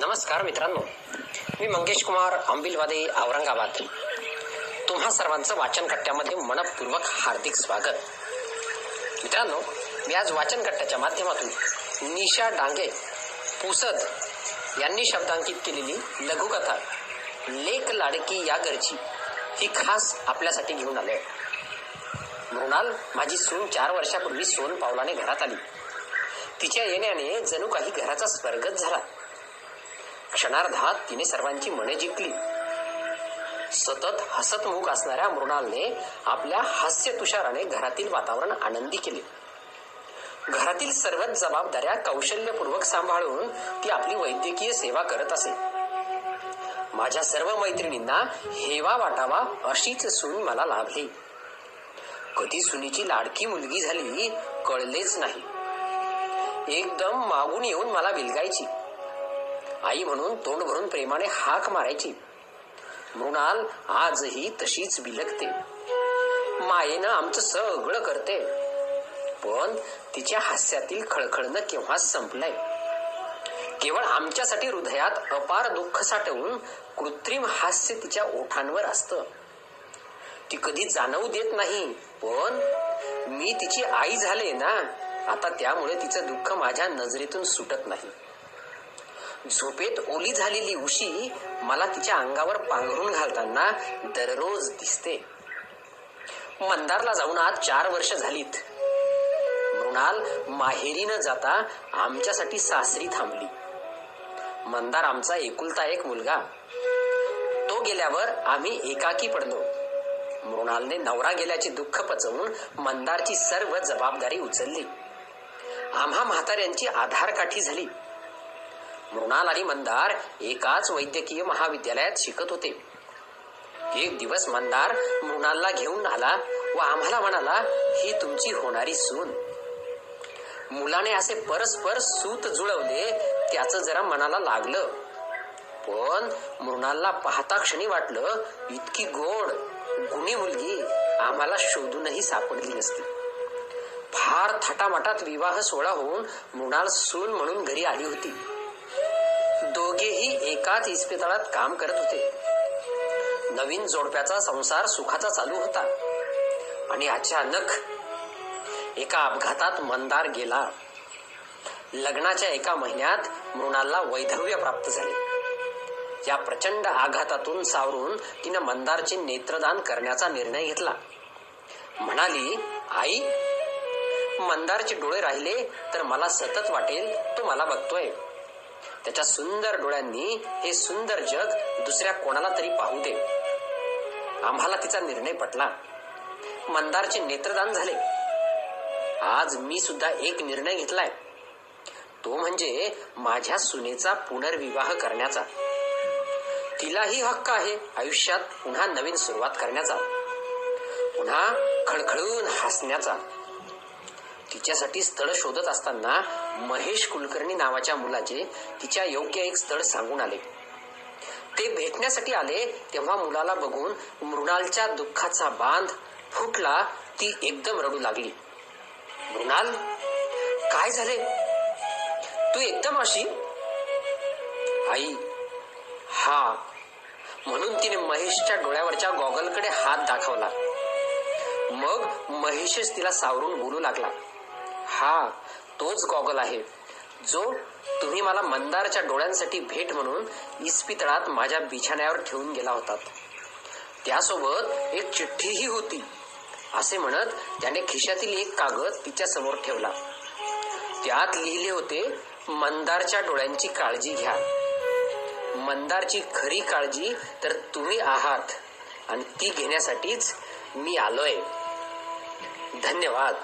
नमस्कार मित्रांनो. मी मंगेश कुमार अंबिलवादे औरंगाबाद. तुम्हा सर्वांचं वाचन कट्ट्यामध्ये मनपूर्वक हार्दिक स्वागत. मित्रांनो मी आज वाचन कट्ट्याच्या माध्यमातून निशा डांगे पुसद यांनी शब्दांकित केलेली लघुकथा लेक लाडकी या गरजी ही खास आपल्यासाठी घेऊन आले मृणाल माझी सून चार वर्षापूर्वी सोन पावलाने घरात आली. तिच्या येण्याने जणू काही घराचा स्वर्गच झाला. क्षणार्धात तिने सर्वांची मने जिंकली. सतत हसतमुख असणाऱ्या मृणालने आपल्या हास्य तुषाराने घरातील वातावरण आनंदी केले. घरातील सर्वच जबाबदाऱ्या कौशल्यपूर्वक सांभाळून ती आपली वैद्यकीय सेवा करत असे. माझ्या सर्व मैत्रिणींना हेवा वाटावा अशीच सून मला लाभली. कधी सुनीची लाडकी मुलगी झाली कळलेच नाही. एकदम मागून येऊन मला बिलगायची आई म्हणून तोंड भरून प्रेमाने हाक मारायची. मृणाल आजही तशीच बिलगते. मायेनं आमचं सगळं करते. पण तिच्या हास्यातील खळखळनं केव्हा संपलंय? केवळ आमच्यासाठी हृदयात अपार दुःख साठवून कृत्रिम हास्य तिच्या ओठांवर असतं. ती कधी जाणवू देत नाही पण मी तिची आई झाले ना आता त्यामुळे तिचं दुःख माझ्या नजरेतून सुटत नाही. झोपेत ओली झालेली उशी मला तिच्या अंगावर पांघरून घालताना दररोज दिसते. मंदारला जाऊन आज चार वर्ष झालीत. मृणाल माहेरी न जाता आमच्यासाठी सासरी थांबली. मंदार आमचा एकुलता एक मुलगा. तो गेल्यावर आम्ही एकाकी पडलो. मृणालने नवरा गेल्याचे दुःख पचवून मंदारची सर्व जबाबदारी उचलली. आम्हा म्हाताऱ्यांची आधारकाठी झाली. मृणाल आणि मंदार एकाच वैद्यकीय महाविद्यालयात शिकत होते. एक दिवस मंदार मृणालला घेऊन आला व आम्हाला म्हणाला ही तुमची होणारी सून. मुलाने असे परस्पर सूत जुळवले त्याचं जरा मनाला लागलं. पण मृणालला पाहता क्षणी वाटलं इतकी गोड गुणी मुलगी आम्हाला शोधूनही सापडली नसती. फार थाटामाटात विवाह सोहळा होऊन मृणाल सून म्हणून घरी आली होती. दोघेही एकाच इस्पितळात काम करत होते. नवीन जोडप्याचा संसार सुखाचा चालू होता. आणि अचानक एका अपघातात मंदार गेला. लग्नाच्या एका महिन्यात मृणालला वैधव्य प्राप्त झाले. या प्रचंड आघातातून सावरून तिनं मंदारचे नेत्रदान करण्याचा निर्णय घेतला. म्हणाली आई मंदारचे डोळे राहिले तर मला सतत वाटेल तो मला बघतोय. त्याच्या सुंदर डोळ्यांनी हे सुंदर जग दुसऱ्या कोणाला तरी पाहू दे. आम्हाला तिचा निर्णय पटला. मंदारचे नेत्रदान झाले. आज मी सुद्धा एक निर्णय घेतलाय. तो म्हणजे माझ्या सुनेचा पुनर्विवाह करण्याचा. तिलाही हक्क आहे आयुष्यात पुन्हा नवीन सुरुवात करण्याचा. पुन्हा खळखळून हसण्याचा. तिच्यासाठी स्थळ शोधत असताना महेश कुलकर्णी नावाच्या मुलाचे तिच्या योग्य एक स्थळ सांगून आले. ते भेटण्यासाठी आले तेव्हा मुलाला बघून मृणालच्या दुःखाचा बांध फुटला ती एकदम रडू लागली. मृणाल काय झाले? तू एकदम अशी? आई हा. म्हणून तिने महेशच्या डोळ्यावरच्या गॉगलकडे हात दाखवला. मग महेशच तिला सावरून बोलू लागला. हा तोच गॉगल आहे. जो तुम्ही मला मंदारच्या डोळ्यांसाठी भेट म्हणून इस्पितळात माझ्या बिछाण्यावर ठेवून गेला होता. त्यासोबत एक चिठ्ठीही होती. असे म्हणत त्याने खिशातील एक कागद तिच्या समोर ठेवला. त्यात लिहिले होते मंदारच्या डोळ्यांची काळजी घ्या. मंदारची खरी काळजी तर तुम्ही आहात आणि ती घेण्यासाठीच मी आलोय. धन्यवाद.